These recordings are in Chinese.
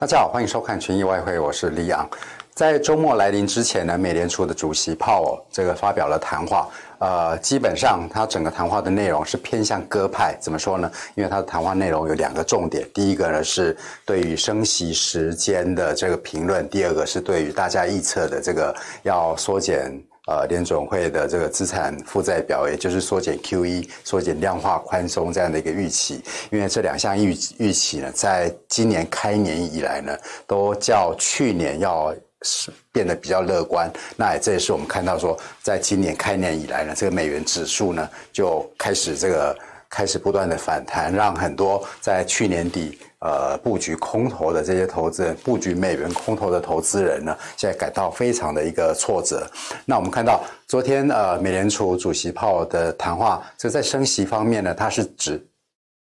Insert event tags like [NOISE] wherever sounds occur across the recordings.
大家好，欢迎收看群益外汇，我是李昂。在周末来临之前呢，美联储的主席鲍尔这个发表了谈话，呃，基本上他整个谈话的内容是偏向鸽派。怎么说呢？因为他的谈话内容有两个重点，第一个呢是对于升息时间的这个评论，第二个是对于大家预测的这个要缩减。呃，联总会的这个资产负债表，也就是缩减 QE、缩减量化宽松这样的一个预期，因为这两项预预期呢，在今年开年以来呢，都较去年要是变得比较乐观。那这也是我们看到说，在今年开年以来呢，这个美元指数呢就开始这个开始不断的反弹，让很多在去年底。呃，布局空头的这些投资人，布局美元空头的投资人呢，现在感到非常的一个挫折。那我们看到昨天呃，美联储主席鲍尔的谈话，就在升息方面呢，它是指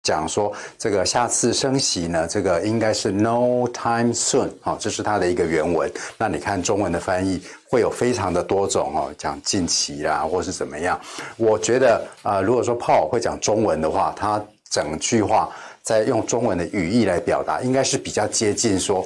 讲说这个下次升息呢，这个应该是 no time soon，好，这是它的一个原文。那你看中文的翻译会有非常的多种哦，讲近期啦，或是怎么样。我觉得啊、如果说炮会讲中文的话，它整句话。在用中文的语义来表达，应该是比较接近说，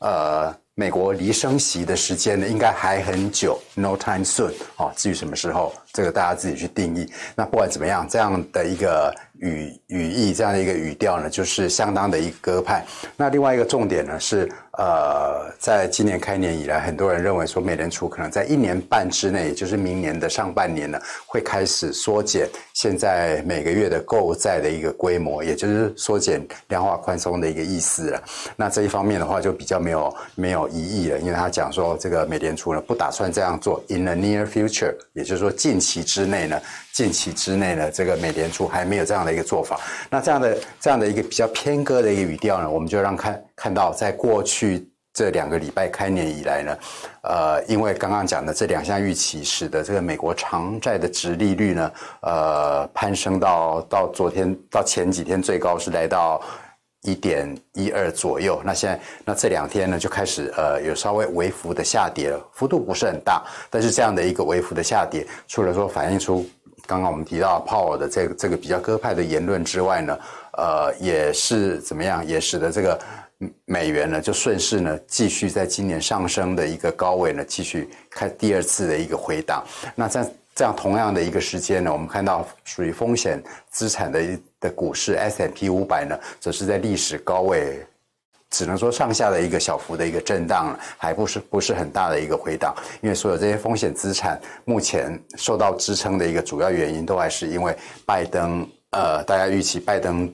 呃，美国离升息的时间呢，应该还很久，no time soon。哦，至于什么时候，这个大家自己去定义。那不管怎么样，这样的一个语语义，这样的一个语调呢，就是相当的一个鸽派。那另外一个重点呢是。呃，在今年开年以来，很多人认为说，美联储可能在一年半之内，也就是明年的上半年呢，会开始缩减现在每个月的购债的一个规模，也就是缩减量化宽松的一个意思了。那这一方面的话，就比较没有没有疑义了，因为他讲说，这个美联储呢不打算这样做。In the near future，也就是说近期之内呢，近期之内呢，这个美联储还没有这样的一个做法。那这样的这样的一个比较偏鸽的一个语调呢，我们就让看看到在过去。这两个礼拜开年以来呢，呃，因为刚刚讲的这两项预期，使得这个美国长债的殖利率呢，呃，攀升到到昨天到前几天最高是来到一点一二左右。那现在那这两天呢，就开始呃有稍微微幅的下跌了，幅度不是很大，但是这样的一个微幅的下跌，除了说反映出刚刚我们提到鲍尔的这个这个比较鸽派的言论之外呢，呃，也是怎么样，也使得这个。美元呢，就顺势呢，继续在今年上升的一个高位呢，继续开第二次的一个回档。那在这样同样的一个时间呢，我们看到属于风险资产的的股市 S M P 五百呢，则是在历史高位，只能说上下的一个小幅的一个震荡，还不是不是很大的一个回档。因为所有这些风险资产目前受到支撑的一个主要原因，都还是因为拜登，呃，大家预期拜登。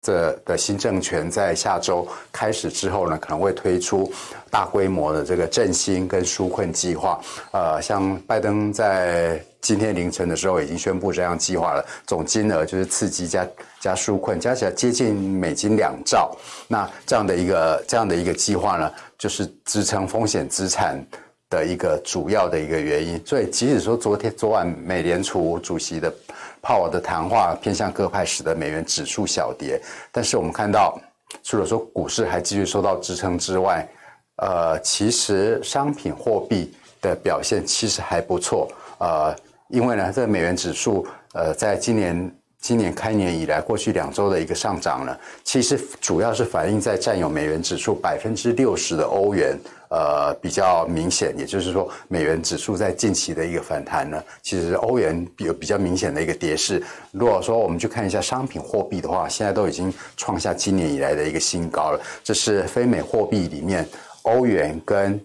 这的新政权在下周开始之后呢，可能会推出大规模的这个振兴跟纾困计划。呃，像拜登在今天凌晨的时候已经宣布这样计划了，总金额就是刺激加加纾困，加起来接近美金两兆。那这样的一个这样的一个计划呢，就是支撑风险资产的一个主要的一个原因。所以，即使说昨天昨晚美联储主席的。鲍尔的谈话偏向各派，使得美元指数小跌。但是我们看到，除了说股市还继续受到支撑之外，呃，其实商品货币的表现其实还不错。呃，因为呢，这个美元指数，呃，在今年今年开年以来，过去两周的一个上涨呢，其实主要是反映在占有美元指数百分之六十的欧元。呃，比较明显，也就是说，美元指数在近期的一个反弹呢，其实欧元有比较明显的一个跌势。如果说我们去看一下商品货币的话，现在都已经创下今年以来的一个新高了。这是非美货币里面欧元跟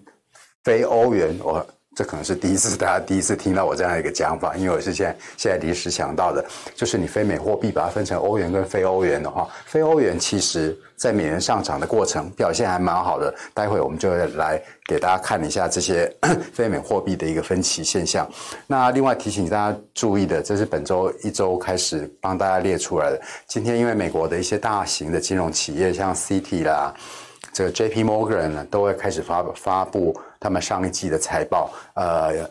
非欧元，我。这可能是第一次，大家第一次听到我这样一个讲法，因为我是现在现在临时想到的，就是你非美货币把它分成欧元跟非欧元的话，非欧元其实在美元上涨的过程表现还蛮好的。待会我们就会来给大家看一下这些 [COUGHS] 非美货币的一个分歧现象。那另外提醒大家注意的，这是本周一周开始帮大家列出来的。今天因为美国的一些大型的金融企业，像 CT 啦。这个 J.P. Morgan 呢，都会开始发发布他们上一季的财报，呃，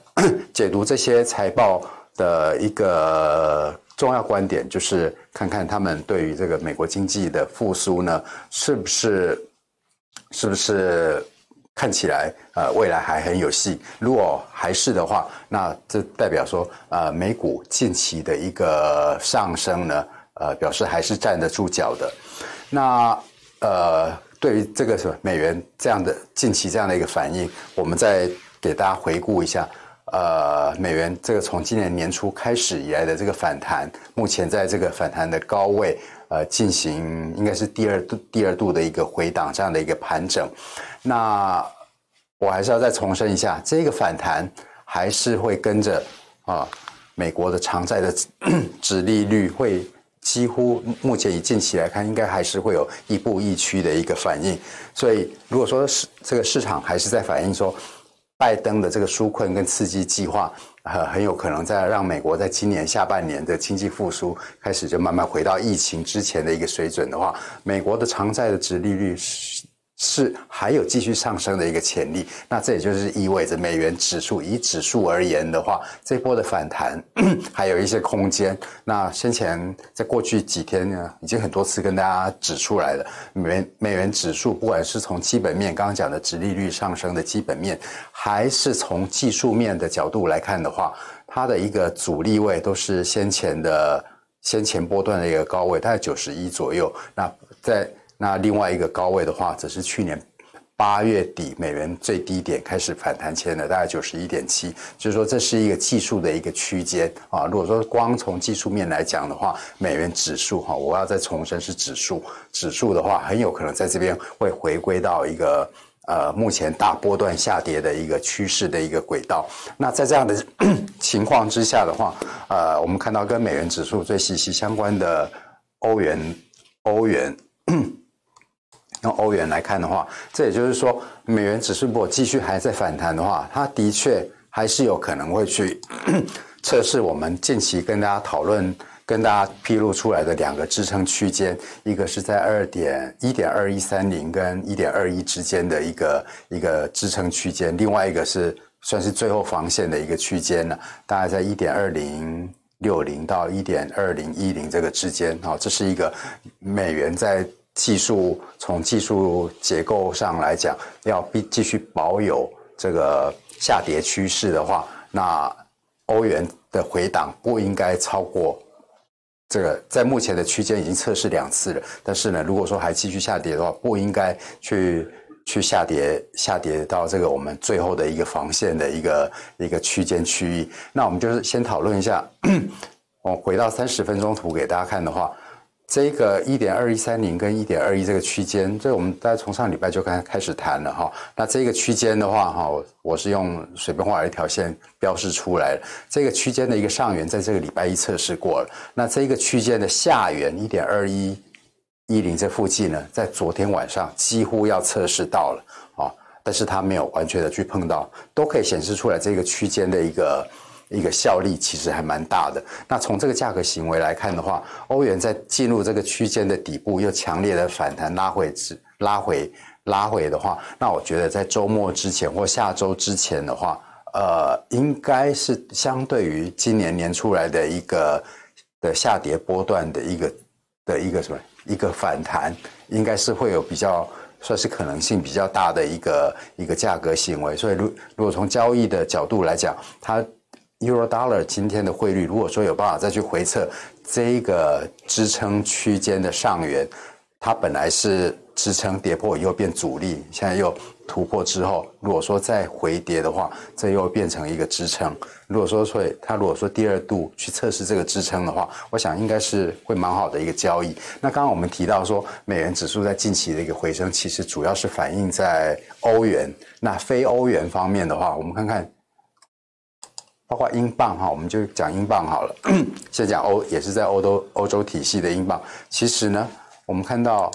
解读这些财报的一个重要观点，就是看看他们对于这个美国经济的复苏呢，是不是是不是看起来呃未来还很有戏？如果还是的话，那这代表说呃美股近期的一个上升呢，呃表示还是站得住脚的。那呃。对于这个什么美元这样的近期这样的一个反应，我们再给大家回顾一下。呃，美元这个从今年年初开始以来的这个反弹，目前在这个反弹的高位，呃，进行应该是第二度第二度的一个回档这样的一个盘整。那我还是要再重申一下，这个反弹还是会跟着啊、美国的长债的 [COUGHS] 殖利率会几乎目前以近期来看，应该还是会有一步一趋的一个反应。所以如果说是这个市场还是在反映说。拜登的这个纾困跟刺激计划，呃，很有可能在让美国在今年下半年的经济复苏开始就慢慢回到疫情之前的一个水准的话，美国的长债的值利率。是还有继续上升的一个潜力，那这也就是意味着美元指数以指数而言的话，这波的反弹 [CLEARS THROAT] 还有一些空间。那先前在过去几天呢，已经很多次跟大家指出来了，美元美元指数不管是从基本面刚刚讲的殖利率上升的基本面，还是从技术面的角度来看的话，它的一个阻力位都是先前的先前波段的一个高位，大概九十一左右。那在那另外一个高位的话，则是去年八月底美元最低点开始反弹前的大概九十一点七，就是说这是一个技术的一个区间啊。如果说光从技术面来讲的话，美元指数哈，我要再重申是指数，指数的话很有可能在这边会回归到一个呃目前大波段下跌的一个趋势的一个轨道。那在这样的 [COUGHS] 情况之下的话，呃，我们看到跟美元指数最息息相关的欧元，欧元。[COUGHS] 用欧元来看的话，这也就是说，美元指数如果继续还在反弹的话，它的确还是有可能会去 [COUGHS] 测试我们近期跟大家讨论、跟大家披露出来的两个支撑区间，一个是在二点一点二一三零跟一点二一之间的一个一个支撑区间，另外一个是算是最后防线的一个区间了，大概在一点二零六零到一点二零一零这个之间，好，这是一个美元在。技术从技术结构上来讲，要必继续保有这个下跌趋势的话，那欧元的回档不应该超过这个，在目前的区间已经测试两次了。但是呢，如果说还继续下跌的话，不应该去去下跌下跌到这个我们最后的一个防线的一个一个区间区域。那我们就是先讨论一下，[CLEARS THROAT] 我回到三十分钟图给大家看的话。这个一点二一三零跟一点二一这个区间，这我们大概从上礼拜就开开始谈了哈。那这个区间的话哈，我是用随便画一条线标示出来了。这个区间的一个上缘在这个礼拜一测试过了。那这个区间的下缘一点二一一零这附近呢，在昨天晚上几乎要测试到了啊，但是它没有完全的去碰到，都可以显示出来这个区间的一个。一个效力其实还蛮大的。那从这个价格行为来看的话，欧元在进入这个区间的底部又强烈的反弹拉回之拉回拉回的话，那我觉得在周末之前或下周之前的话，呃，应该是相对于今年年初来的一个的下跌波段的一个的一个什么一个反弹，应该是会有比较算是可能性比较大的一个一个价格行为。所以，如如果从交易的角度来讲，它。Euro Dollar 今天的汇率，如果说有办法再去回测这个支撑区间的上缘，它本来是支撑跌破以后变阻力，现在又突破之后，如果说再回跌的话，这又变成一个支撑。如果说所以，它如果说第二度去测试这个支撑的话，我想应该是会蛮好的一个交易。那刚刚我们提到说，美元指数在近期的一个回升，其实主要是反映在欧元。那非欧元方面的话，我们看看。包括英镑哈，我们就讲英镑好了。[CLEARS THROAT] 先讲欧，也是在欧洲欧洲体系的英镑。其实呢，我们看到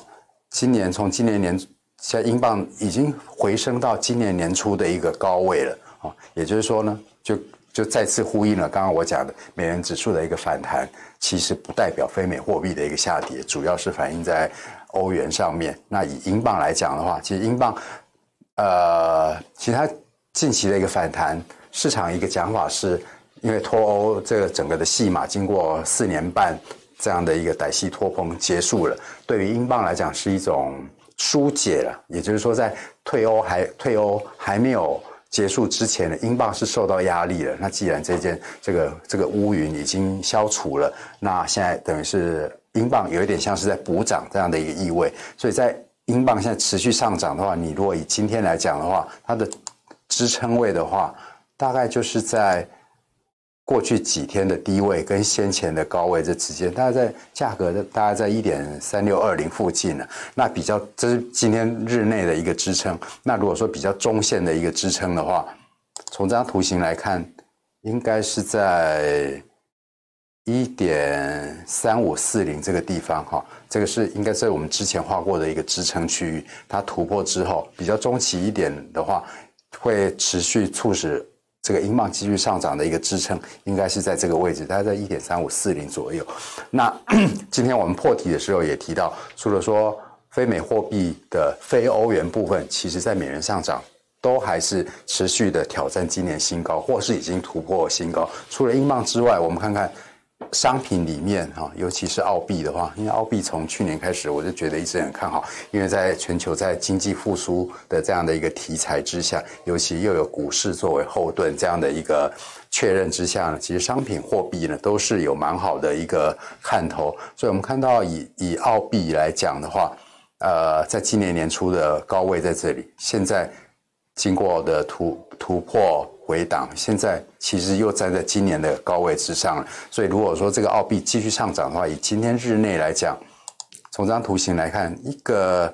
今年从今年年，现在英镑已经回升到今年年初的一个高位了啊。也就是说呢，就就再次呼应了刚刚我讲的美元指数的一个反弹，其实不代表非美货币的一个下跌，主要是反映在欧元上面。那以英镑来讲的话，其实英镑呃，其实它近期的一个反弹。市场一个讲法是，因为脱欧这个整个的戏码经过四年半这样的一个歹戏拖棚结束了，对于英镑来讲是一种疏解了。也就是说，在退欧还退欧还没有结束之前呢，英镑是受到压力了。那既然这件这个这个乌云已经消除了，那现在等于是英镑有一点像是在补涨这样的一个意味。所以在英镑现在持续上涨的话，你如果以今天来讲的话，它的支撑位的话，大概就是在过去几天的低位跟先前的高位这之间，大概在价格的大概在一点三六二零附近呢。那比较这是今天日内的一个支撑。那如果说比较中线的一个支撑的话，从这张图形来看，应该是在。一点三五四零这个地方哈，这个是应该是我们之前画过的一个支撑区域，它突破之后，比较中期一点的话，会持续促使这个英镑继续上涨的一个支撑，应该是在这个位置，大概在一点三五四零左右。那 [CLEARS THROAT] 今天我们破题的时候也提到，除了说非美货币的非欧元部分，其实在美元上涨，都还是持续的挑战今年新高，或是已经突破新高。除了英镑之外，我们看看。商品里面哈，尤其是澳币的话，因为澳币从去年开始我就觉得一直很看好，因为在全球在经济复苏的这样的一个题材之下，尤其又有股市作为后盾这样的一个确认之下呢，其实商品货币呢都是有蛮好的一个看头。所以我们看到以以澳币来讲的话，呃，在今年年初的高位在这里，现在经过的突突破。回档，现在其实又站在今年的高位之上。所以如果说这个澳币继续上涨的话，以今天日内来讲，从这张图形来看，一个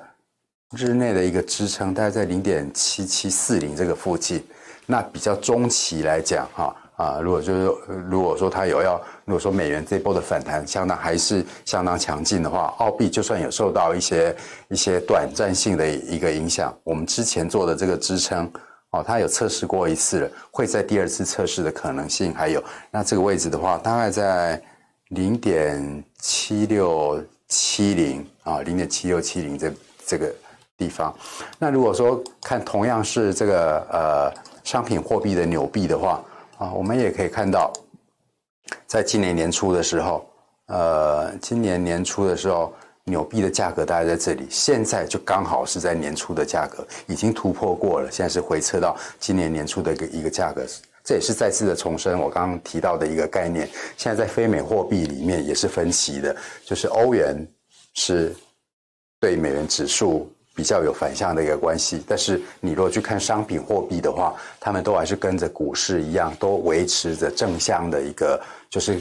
日内的一个支撑大概在零点七七四零这个附近。那比较中期来讲，哈啊，如果就是如果说它有要，如果说美元这波的反弹相当还是相当强劲的话，澳币就算有受到一些一些短暂性的一个影响，我们之前做的这个支撑。哦，它有测试过一次了，会在第二次测试的可能性还有。那这个位置的话，大概在零点七六七零啊，零点七六七零这这个地方。那如果说看同样是这个呃商品货币的纽币的话啊，我们也可以看到，在今年年初的时候，呃，今年年初的时候。纽币的价格大概在这里，现在就刚好是在年初的价格，已经突破过了，现在是回撤到今年年初的一个一个价格，这也是再次的重申我刚刚提到的一个概念。现在在非美货币里面也是分歧的，就是欧元是对美元指数比较有反向的一个关系，但是你如果去看商品货币的话，他们都还是跟着股市一样，都维持着正向的一个，就是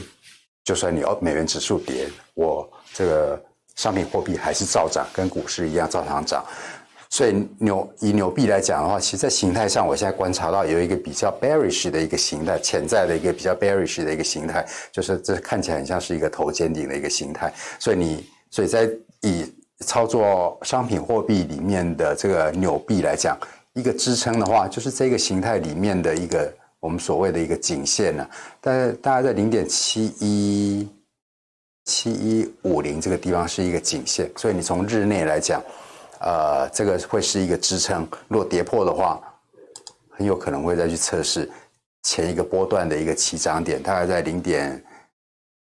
就算你欧美元指数跌，我这个。商品货币还是照涨，跟股市一样照常涨。所以牛以牛币来讲的话，其实，在形态上，我现在观察到有一个比较 bearish 的一个形态，潜在的一个比较 bearish 的一个形态，就是这看起来很像是一个头肩顶的一个形态。所以你，所以在以操作商品货币里面的这个纽币来讲，一个支撑的话，就是这个形态里面的一个我们所谓的一个颈线呢，大概大概在零点七一。七一五零这个地方是一个颈线，所以你从日内来讲，呃，这个会是一个支撑。如果跌破的话，很有可能会再去测试前一个波段的一个起涨点，大概在零点，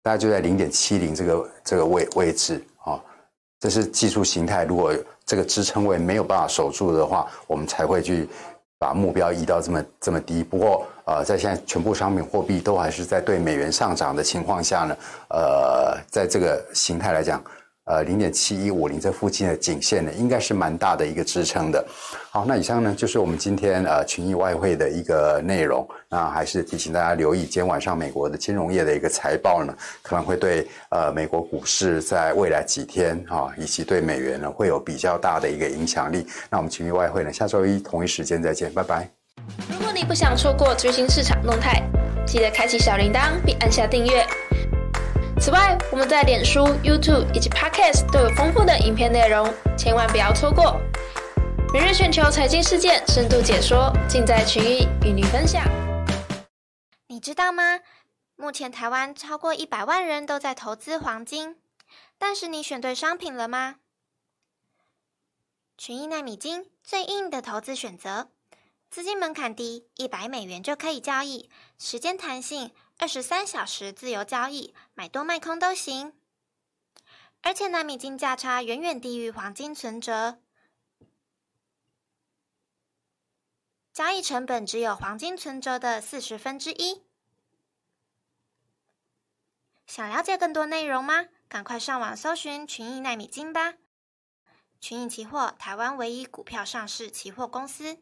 大概就在零点七零这个这个位位置、这是技术形态，如果这个支撑位没有办法守住的话，我们才会去。把目标移到这么这么低，不过呃，在现在全部商品货币都还是在对美元上涨的情况下呢，呃，在这个形态来讲。呃，零点七一五零这附近的颈线呢，应该是蛮大的一个支撑的。好，那以上呢就是我们今天呃群益外汇的一个内容。那还是提醒大家留意，今天晚上美国的金融业的一个财报呢，可能会对呃美国股市在未来几天啊，以及对美元呢会有比较大的一个影响力。那我们群益外汇呢，下周一同一时间再见，拜拜。如果你不想错过最新市场动态，记得开启小铃铛并按下订阅。此外，我们在脸书、YouTube 以及 Podcast 都有丰富的影片内容，千万不要错过。每日全球财经事件深度解说，尽在群益与你分享。你知道吗？目前台湾超过一百万人都在投资黄金，但是你选对商品了吗？群益奈米金最硬的投资选择，资金门槛低，一百美元就可以交易，时间弹性。二十三小时自由交易，买多卖空都行。而且奈米金价差远远低于黄金存折，交易成本只有黄金存折的四十分之一。想了解更多内容吗？赶快上网搜寻群益奈米金吧。群益期货台湾唯一股票上市期货公司。